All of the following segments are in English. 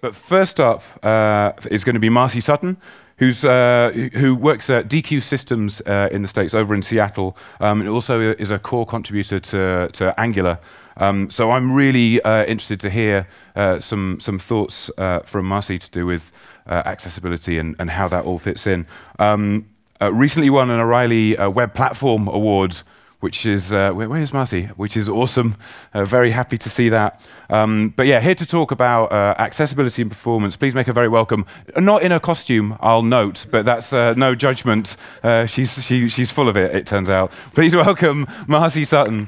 But first up uh, is going to be Marcy Sutton, who's, uh, who works at Deque Systems uh, in the States over in Seattle, um, and also is a core contributor to, to Angular. Um, so I'm really uh, interested to hear uh, some, some thoughts uh, from Marcy to do with accessibility and, and how that all fits in. Um, recently won an O'Reilly Web Platform Award which is uh, where, where is Marcy? Which is awesome. Uh, very happy to see that. Um, but yeah, here to talk about uh, accessibility and performance. Please make her very welcome. Not in a costume, I'll note, but that's uh, no judgment. Uh, she's she, she's full of it. It turns out. Please welcome Marcy Sutton.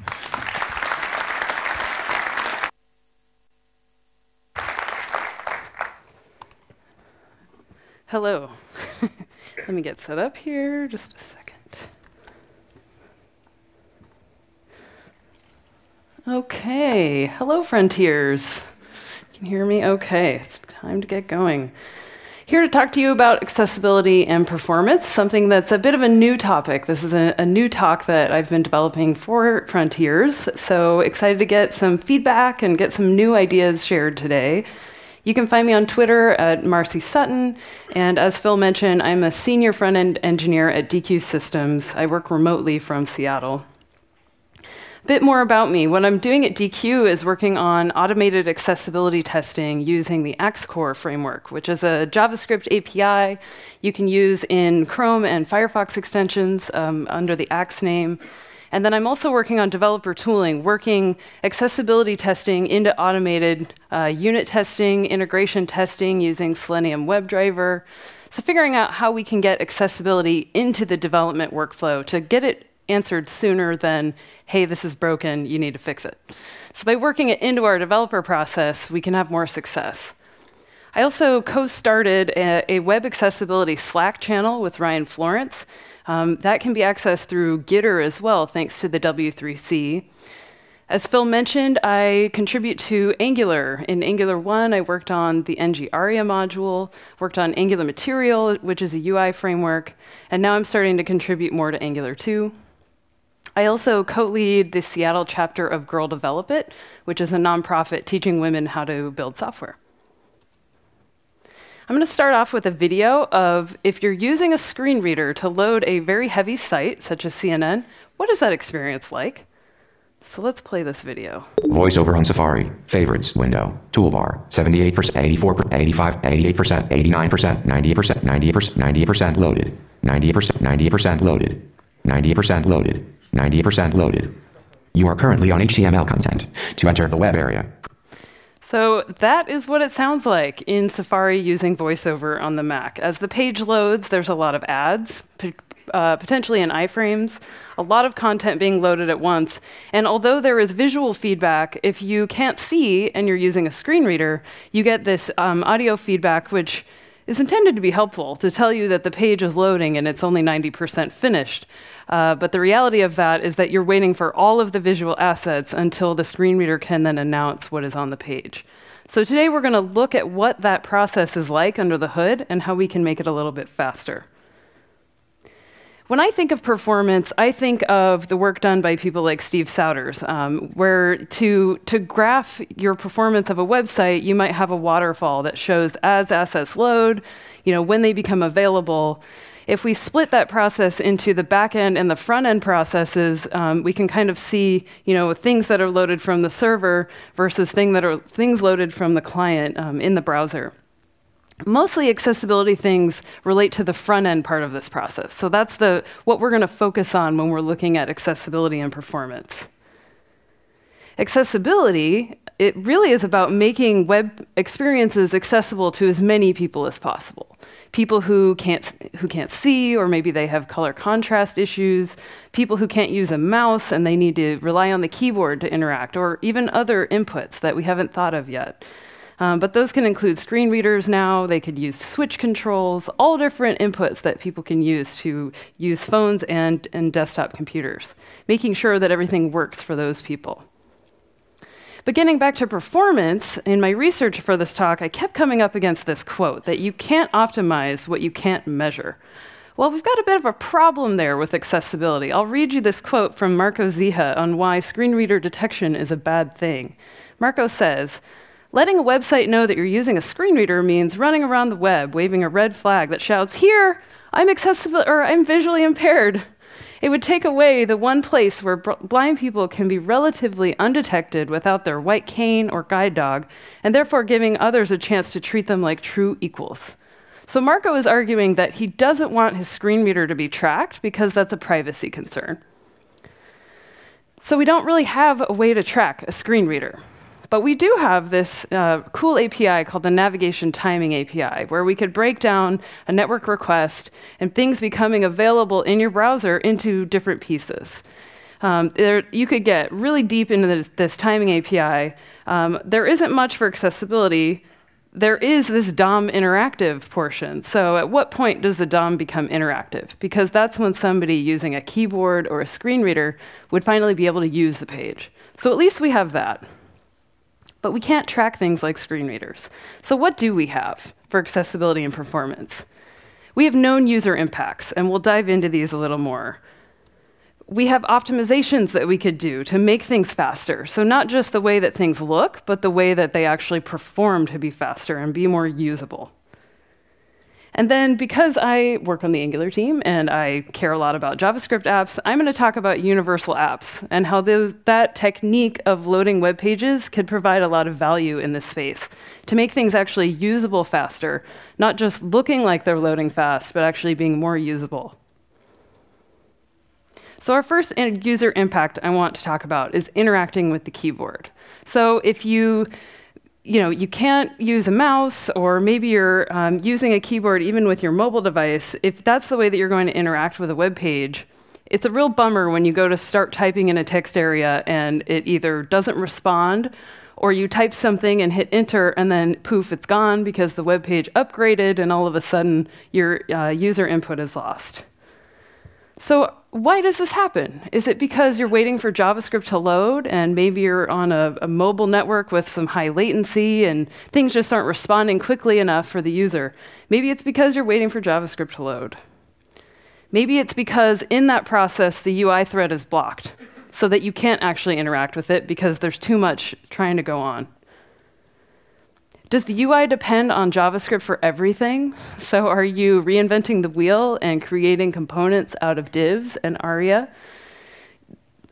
Hello. Let me get set up here. Just a second. Okay, hello Fronteers. Can you hear me? Okay, it's time to get going. Here to talk to you about accessibility and performance, something that's a bit of a new topic. This is a, a, new talk that I've been developing for Fronteers, so excited to get some feedback and get some new ideas shared today. You can find me on Twitter at Marcy Sutton, and as Phil mentioned, I'm a senior front end engineer at Deque Systems. I work remotely from Seattle bit more about me. What I'm doing at Deque is working on automated accessibility testing using the AxeCore framework, which is a JavaScript API you can use in Chrome and Firefox extensions um, under the Axe name. And then I'm also working on developer tooling, working accessibility testing into automated uh, unit testing, integration testing using Selenium WebDriver. So figuring out how we can get accessibility into the development workflow to get it answered sooner than, hey, this is broken, you need to fix it. So by working it into our developer process, we can have more success. I also co started a, a, web accessibility Slack channel with Ryan Florence. Um, that can be accessed through Gitter as well, thanks to the W3C. As Phil mentioned, I contribute to Angular. In Angular 1, I worked on the ng ARIA module, worked on Angular Material, which is a UI framework, and now I'm starting to contribute more to Angular 2. I also co lead the Seattle chapter of Girl Develop It, which is a nonprofit teaching women how to build software. I'm going to start off with a video of if you're using a screen reader to load a very heavy site, such as CNN, what is that experience like? So let's play this video. VoiceOver on Safari. Favorites window. Toolbar. 78%, 84%, 85, 88%, 89%, 90%, 90%, 90% loaded. 90%, 90% loaded. 90% loaded. 90% loaded. You are currently on HTML content. To enter the web area. So that is what it sounds like in Safari using VoiceOver on the Mac. As the page loads, there's a lot of ads, uh, potentially in iframes, a lot of content being loaded at once. And although there is visual feedback, if you can't see and you're using a screen reader, you get this um, audio feedback, which is intended to be helpful to tell you that the page is loading and it's only 90% finished. Uh, but the reality of that is that you're waiting for all of the visual assets until the screen reader can then announce what is on the page. So today we're going to look at what that process is like under the hood and how we can make it a little bit faster. When I think of performance, I think of the work done by people like Steve Souders, um, where to, to graph your performance of a website, you might have a waterfall that shows as assets load, you know, when they become available. If we split that process into the back end and the front end processes, um, we can kind of see, you know, things that are loaded from the server versus thing that are things loaded from the client um, in the browser. Mostly accessibility things relate to the front end part of this process. So that's the what we're going to focus on when we're looking at accessibility and performance. Accessibility, it really is about making web experiences accessible to as many people as possible. People who can't, who can't see, or maybe they have color contrast issues, people who can't use a mouse and they need to rely on the keyboard to interact, or even other inputs that we haven't thought of yet. Um, but those can include screen readers now, they could use switch controls, all different inputs that people can use to use phones and, and desktop computers, making sure that everything works for those people. But getting back to performance, in my research for this talk, I kept coming up against this quote that you can't optimize what you can't measure. Well, we've got a bit of a problem there with accessibility. I'll read you this quote from Marco Zehe on why screen reader detection is a bad thing. Marco says, Letting a website know that you're using a screen reader means running around the web waving a red flag that shouts, "Here, I'm accessible or I'm visually impaired." It would take away the one place where blind people can be relatively undetected without their white cane or guide dog, and therefore giving others a chance to treat them like true equals. So Marco is arguing that he doesn't want his screen reader to be tracked because that's a privacy concern. So we don't really have a way to track a screen reader. But we do have this uh, cool API called the Navigation Timing API, where we could break down a network request and things becoming available in your browser into different pieces. Um, there, you could get really deep into this, this timing API. Um, there isn't much for accessibility. There is this DOM interactive portion. So, at what point does the DOM become interactive? Because that's when somebody using a keyboard or a screen reader would finally be able to use the page. So, at least we have that. But we can't track things like screen readers. So, what do we have for accessibility and performance? We have known user impacts, and we'll dive into these a little more. We have optimizations that we could do to make things faster. So, not just the way that things look, but the way that they actually perform to be faster and be more usable. And then because I work on the Angular team and I care a lot about JavaScript apps, I'm going to talk about universal apps and how those, that technique of loading web pages could provide a lot of value in this space to make things actually usable faster, not just looking like they're loading fast, but actually being more usable. So, our first user impact I want to talk about is interacting with the keyboard. So, if you you know, you can't use a mouse, or maybe you're um, using a keyboard even with your mobile device. If that's the way that you're going to interact with a web page, it's a real bummer when you go to start typing in a text area and it either doesn't respond, or you type something and hit enter, and then poof, it's gone because the web page upgraded, and all of a sudden your uh, user input is lost. So, why does this happen? Is it because you're waiting for JavaScript to load and maybe you're on a, a, mobile network with some high latency and things just aren't responding quickly enough for the user? Maybe it's because you're waiting for JavaScript to load. Maybe it's because in that process the UI thread is blocked so that you can't actually interact with it because there's too much trying to go on. Does the UI depend on JavaScript for everything? So are you reinventing the wheel and creating components out of divs and ARIA?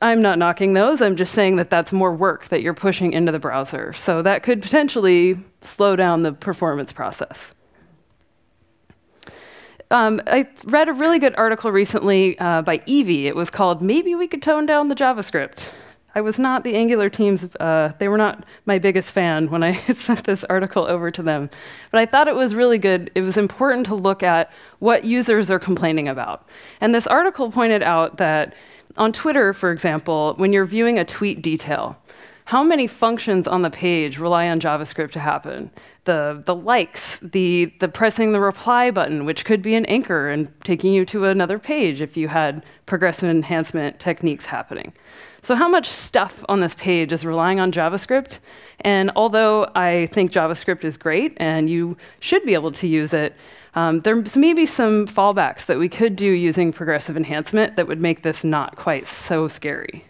I'm not knocking those. I'm just saying that that's more work that you're pushing into the browser. So that could potentially slow down the performance process. Um, I read a really good article recently uh, by Eevee. It was called Maybe We Could Tone Down the JavaScript. I was not the Angular team's, uh, they were not my biggest fan when I sent this article over to them. But I thought it was really good. It was important to look at what users are complaining about. And this article pointed out that on Twitter, for example, when you're viewing a tweet detail, how many functions on the page rely on JavaScript to happen? The, the likes, the, the pressing the reply button, which could be an anchor and taking you to another page if you had progressive enhancement techniques happening. So, how much stuff on this page is relying on JavaScript? And although I think JavaScript is great and you should be able to use it, um, there's maybe some fallbacks that we could do using progressive enhancement that would make this not quite so scary.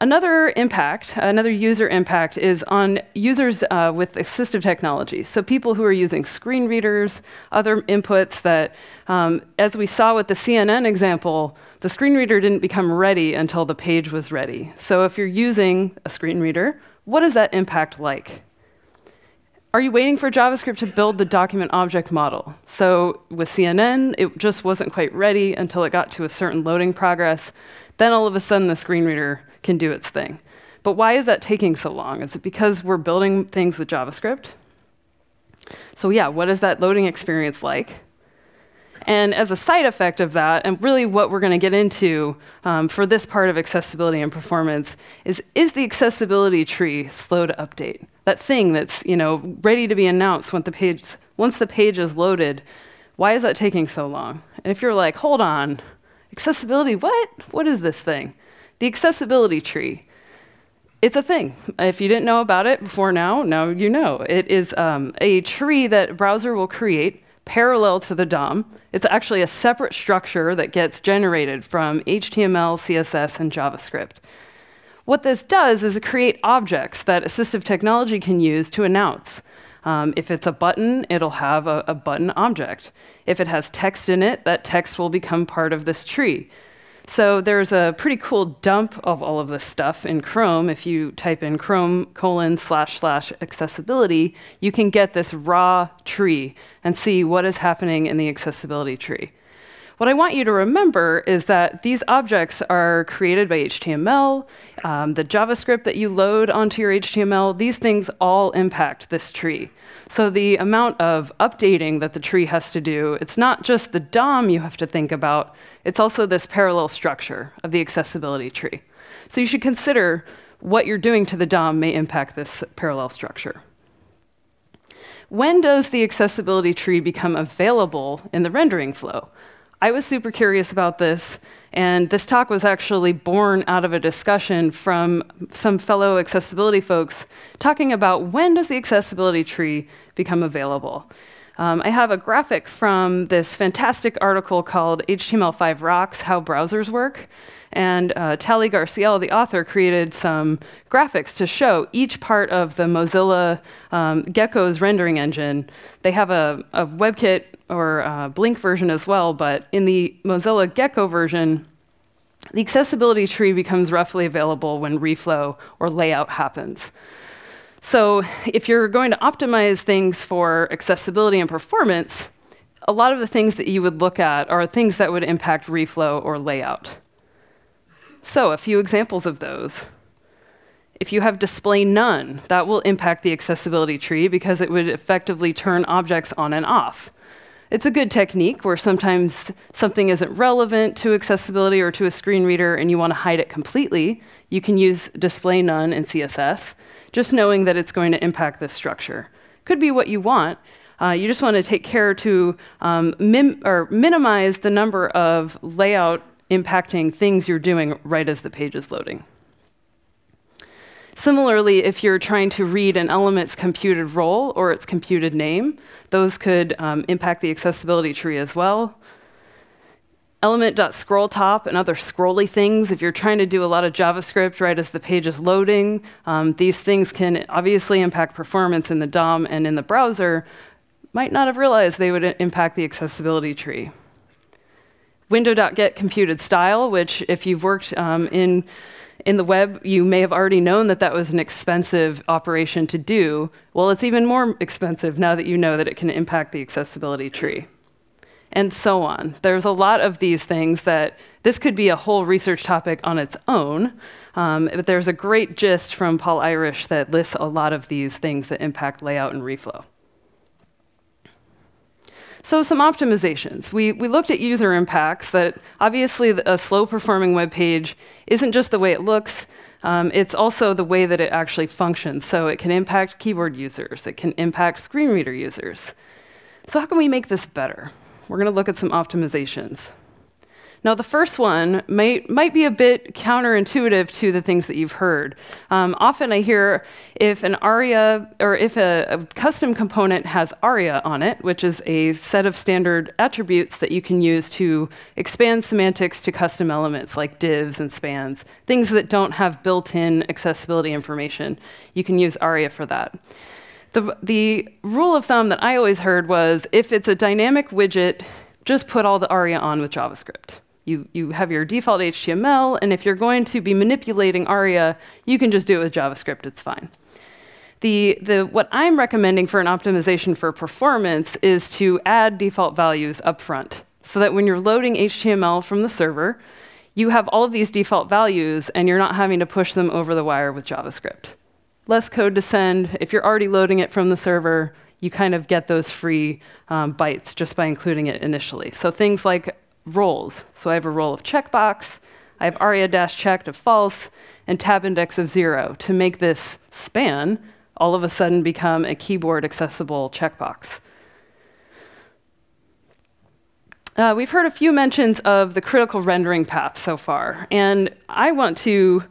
Another impact, another user impact, is on users uh, with assistive technology. So, people who are using screen readers, other inputs that, um, as we saw with the CNN example, the screen reader didn't become ready until the page was ready. So, if you're using a screen reader, what is that impact like? Are you waiting for JavaScript to build the document object model? So, with CNN, it just wasn't quite ready until it got to a certain loading progress. Then, all of a sudden, the screen reader can do its thing. But why is that taking so long? Is it because we're building things with JavaScript? So, yeah, what is that loading experience like? And as a side effect of that, and really what we're going to get into um, for this part of accessibility and performance, is is the accessibility tree slow to update? That thing that's you know ready to be announced when the page once the page is loaded. Why is that taking so long? And if you're like, hold on, accessibility, what? What is this thing? The accessibility tree. It's a thing. If you didn't know about it before now, now you know. It is um, a tree that browser will create parallel to the DOM. It's actually a separate structure that gets generated from HTML, CSS, and JavaScript. What this does is create objects that assistive technology can use to announce. Um, if it's a button, it'll have a, a button object. If it has text in it, that text will become part of this tree. So there's a pretty cool dump of all of this stuff in Chrome. If you type in Chrome colon slash slash accessibility, you can get this raw tree and see what is happening in the accessibility tree. What I want you to remember is that these objects are created by HTML, um, the JavaScript that you load onto your HTML, these things all impact this tree. So the amount of updating that the tree has to do, it's not just the DOM you have to think about, it's also this parallel structure of the accessibility tree. So you should consider what you're doing to the DOM may impact this parallel structure. When does the accessibility tree become available in the rendering flow? I was super curious about this, and this talk was actually born out of a discussion from some fellow accessibility folks talking about when does the accessibility tree become available. Um, I have a graphic from this fantastic article called HTML5 Rocks How Browsers Work. And uh, Tali Garsiel, the author, created some graphics to show each part of the Mozilla um, Gecko's rendering engine. They have a, a WebKit or a Blink version as well, but in the Mozilla Gecko version, the accessibility tree becomes roughly available when reflow or layout happens. So, if you're going to optimize things for accessibility and performance, a lot of the things that you would look at are things that would impact reflow or layout. So, a few examples of those. If you have display none, that will impact the accessibility tree because it would effectively turn objects on and off. It's a good technique where sometimes something isn't relevant to accessibility or to a screen reader and you want to hide it completely. You can use display none in CSS just knowing that it's going to impact this structure. Could be what you want. Uh, you just want to take care to um, mim- or minimize the number of layout impacting things you're doing right as the page is loading. Similarly, if you're trying to read an element's computed role or its computed name, those could um, impact the accessibility tree as well element.scrolltop and other scrolly things. If you're trying to do a lot of JavaScript right as the page is loading, um, these things can obviously impact performance in the DOM and in the browser. Might not have realized they would impact the accessibility tree. Window.get computed style, which if you've worked um, in in the web, you may have already known that that was an expensive operation to do. Well, it's even more expensive now that you know that it can impact the accessibility tree and so on. There's a lot of these things that this could be a whole research topic on its own, um, but there's a great gist from Paul Irish that lists a lot of these things that impact layout and reflow. So, some optimizations. We, we looked at user impacts that obviously a slow performing web page isn't just the way it looks, um, it's also the way that it actually functions. So, it can impact keyboard users, it can impact screen reader users. So, how can we make this better? we're going to look at some optimizations. Now, the first one might, might be a bit counterintuitive to the things that you've heard. Um, often I hear if an ARIA or if a, a, custom component has ARIA on it, which is a set of standard attributes that you can use to expand semantics to custom elements like divs and spans, things that don't have built in accessibility information, you can use ARIA for that. The, the rule of thumb that I always heard was if it's a dynamic widget, just put all the ARIA on with JavaScript. You, you have your default HTML, and if you're going to be manipulating ARIA, you can just do it with JavaScript, it's fine. The, the, what I'm recommending for an optimization for performance is to add default values up front so that when you're loading HTML from the server, you have all of these default values and you're not having to push them over the wire with JavaScript less code to send. If you're already loading it from the server, you kind of get those free um, bytes just by including it initially. So things like roles. So I have a role of checkbox, I have aria dash check to false, and tab index of zero to make this span all of a sudden become a keyboard accessible checkbox. Uh, we've heard a few mentions of the critical rendering path so far, and I want to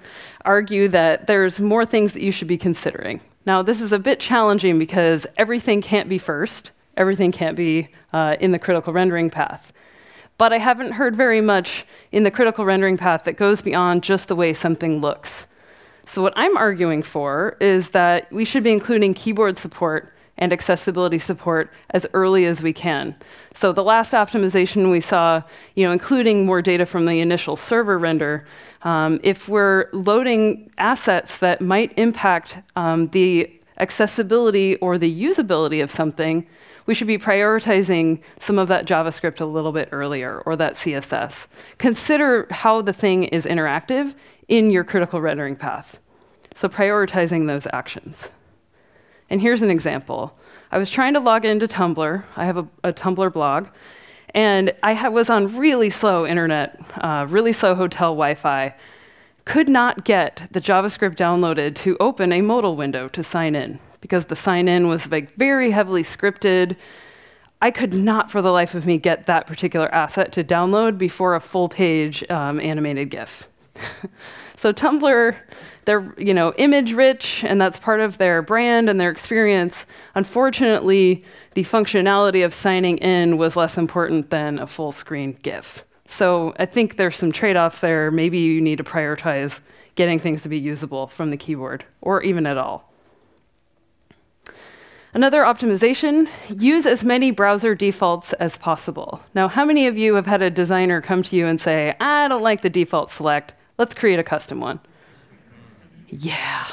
argue that there's more things that you should be considering. Now, this is a bit challenging because everything can't be first, everything can't be uh, in the critical rendering path. But I haven't heard very much in the critical rendering path that goes beyond just the way something looks. So, what I'm arguing for is that we should be including keyboard support and accessibility support as early as we can. So the last optimization we saw, you know, including more data from the initial server render, um, if we're loading assets that might impact um, the accessibility or the usability of something, we should be prioritizing some of that JavaScript a little bit earlier or that CSS. Consider how the thing is interactive in your critical rendering path. So prioritizing those actions. And here's an example. I was trying to log into Tumblr. I have a, a Tumblr blog. And I was on really slow internet, uh, really slow hotel Wi Fi. Could not get the JavaScript downloaded to open a modal window to sign in because the sign in was like very heavily scripted. I could not, for the life of me, get that particular asset to download before a full page um, animated GIF. so Tumblr they're you know image rich and that's part of their brand and their experience unfortunately the functionality of signing in was less important than a full screen gif so i think there's some trade-offs there maybe you need to prioritize getting things to be usable from the keyboard or even at all Another optimization, use as many browser defaults as possible. Now, how many of you have had a designer come to you and say, I don't like the default select, let's create a custom one? Yeah.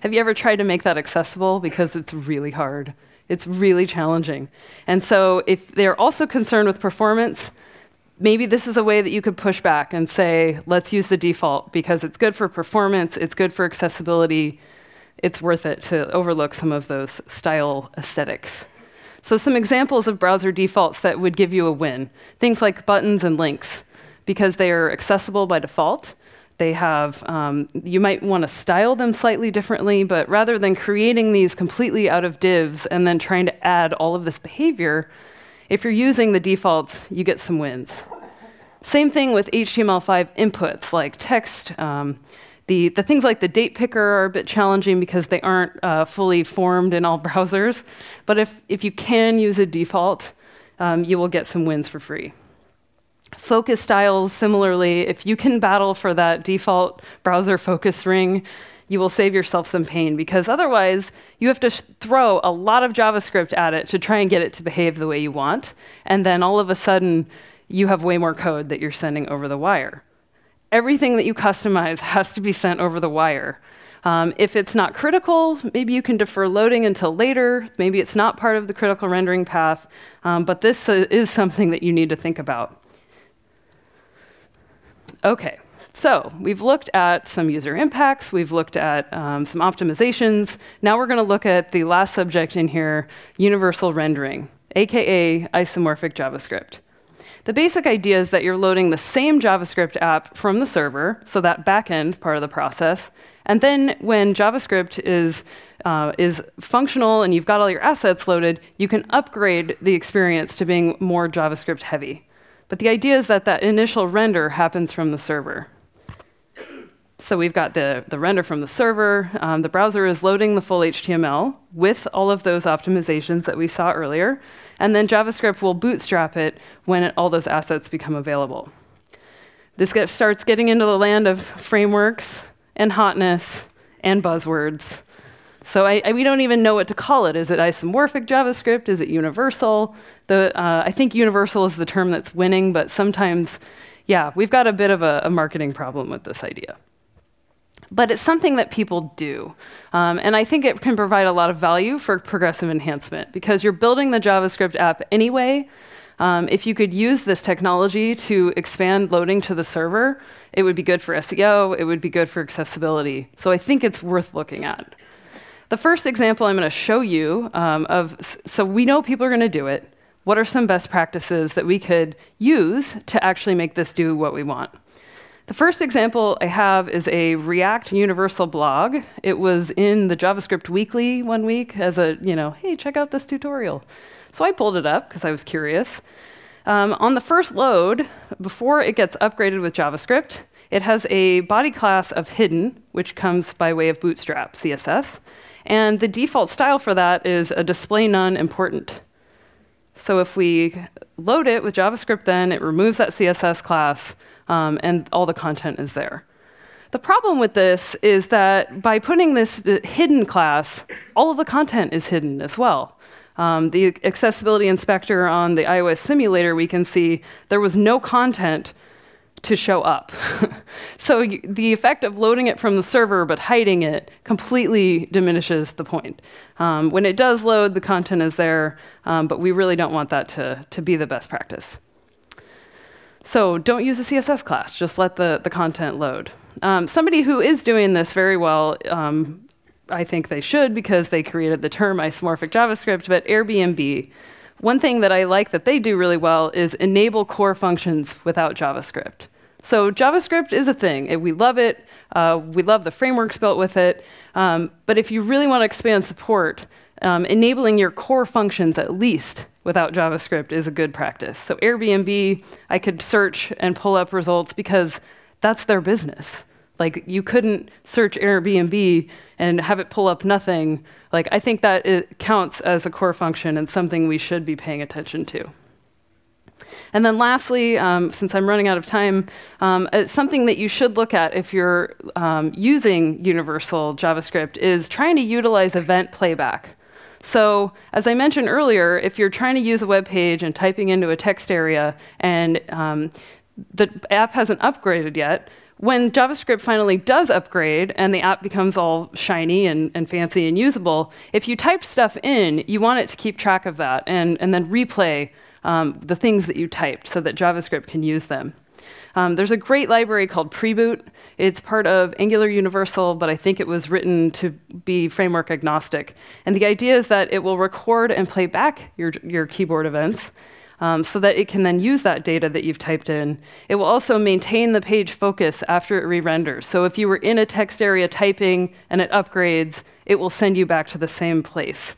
Have you ever tried to make that accessible? Because it's really hard. It's really challenging. And so, if they're also concerned with performance, maybe this is a way that you could push back and say, let's use the default because it's good for performance, it's good for accessibility, it's worth it to overlook some of those style aesthetics. So, some examples of browser defaults that would give you a win things like buttons and links, because they are accessible by default they have, um, you might want to style them slightly differently, but rather than creating these completely out of divs and then trying to add all of this behavior, if you're using the defaults, you get some wins. Same thing with HTML5 inputs like text. Um, the, the things like the date picker are a bit challenging because they aren't uh, fully formed in all browsers. But if, if you can use a default, um, you will get some wins for free. Focus styles, similarly, if you can battle for that default browser focus ring, you will save yourself some pain because otherwise you have to throw a lot of JavaScript at it to try and get it to behave the way you want. And then all of a sudden, you have way more code that you're sending over the wire. Everything that you customize has to be sent over the wire. Um, if it's not critical, maybe you can defer loading until later. Maybe it's not part of the critical rendering path, um, but this uh, is something that you need to think about. Okay, so we've looked at some user impacts, we've looked at um, some optimizations. Now we're going to look at the last subject in here universal rendering, aka isomorphic JavaScript. The basic idea is that you're loading the same JavaScript app from the server, so that backend part of the process, and then when JavaScript is uh, is functional and you've got all your assets loaded, you can upgrade the experience to being more JavaScript heavy. But the idea is that that initial render happens from the server. So we've got the, the render from the server. Um, the browser is loading the full HTML with all of those optimizations that we saw earlier. And then JavaScript will bootstrap it when it, all those assets become available. This get, starts getting into the land of frameworks and hotness and buzzwords. So I, I, we don't even know what to call it. Is it isomorphic JavaScript? Is it universal? The, uh, I think universal is the term that's winning, but sometimes, yeah, we've got a bit of a, a marketing problem with this idea. But it's something that people do. Um, and I think it can provide a lot of value for progressive enhancement because you're building the JavaScript app anyway. Um, if you could use this technology to expand loading to the server, it would be good for SEO, it would be good for accessibility. So I think it's worth looking at. The first example I'm going to show you um, of, so we know people are going to do it. What are some best practices that we could use to actually make this do what we want? The first example I have is a React Universal blog. It was in the JavaScript Weekly one week as a, you know, hey, check out this tutorial. So I pulled it up because I was curious. Um, on the first load, before it gets upgraded with JavaScript, it has a body class of hidden, which comes by way of Bootstrap CSS. And the default style for that is a display none important. So if we load it with JavaScript, then it removes that CSS class, um, and all the content is there. The problem with this is that by putting this hidden class, all of the content is hidden as well. Um, the accessibility inspector on the iOS simulator, we can see there was no content to show up. so y- the effect of loading it from the server but hiding it completely diminishes the point. Um, when it does load, the content is there, um, but we really don't want that to, to be the best practice. So don't use a CSS class, just let the, the content load. Um, somebody who is doing this very well, um, I think they should because they created the term isomorphic JavaScript, but Airbnb, one thing that I like that they do really well is enable core functions without JavaScript. So JavaScript is a thing. We love it. Uh, we love the frameworks built with it. Um, but if you really want to expand support, um, enabling your core functions at least without JavaScript is a good practice. So Airbnb, I could search and pull up results because that's their business. Like you couldn't search Airbnb and have it pull up nothing. Like I think that it counts as a core function and something we should be paying attention to. And then lastly, um, since I'm running out of time, um, uh, something that you should look at if you're um, using universal JavaScript is trying to utilize event playback. So, as I mentioned earlier, if you're trying to use a web page and typing into a text area and um, the app hasn't upgraded yet, when JavaScript finally does upgrade and the app becomes all shiny and, and, fancy and usable, if you type stuff in, you want it to keep track of that and, and then replay um, the things that you typed so that JavaScript can use them. Um, there's a great library called Preboot. It's part of Angular Universal, but I think it was written to be framework agnostic. And the idea is that it will record and play back your, your keyboard events um, so that it can then use that data that you've typed in. It will also maintain the page focus after it re renders. So if you were in a text area typing and it upgrades, it will send you back to the same place.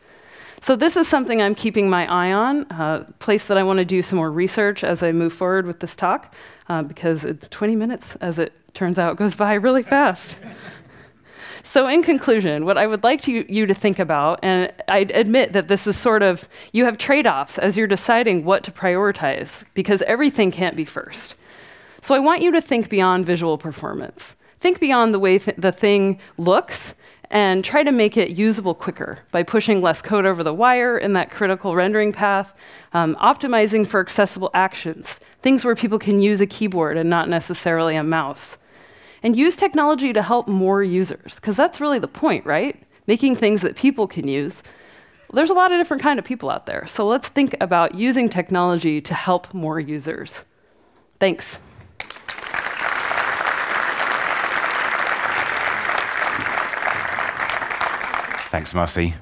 So this is something I'm keeping my eye on, a uh, place that I want to do some more research as I move forward with this talk, uh, because 20 minutes, as it turns out, goes by really fast. So, in conclusion, what I would like to, you to think about, and I admit that this is sort of, you have trade offs as you're deciding what to prioritize, because everything can't be first. So, I want you to think beyond visual performance. Think beyond the way th- the thing looks and try to make it usable quicker by pushing less code over the wire in that critical rendering path, um, optimizing for accessible actions, things where people can use a keyboard and not necessarily a mouse. And use technology to help more users because that's really the point right? Making things that people can use. Well, there's a lot of different kind of people out there so let's think about using technology to help more users. Thanks. Thanks marcy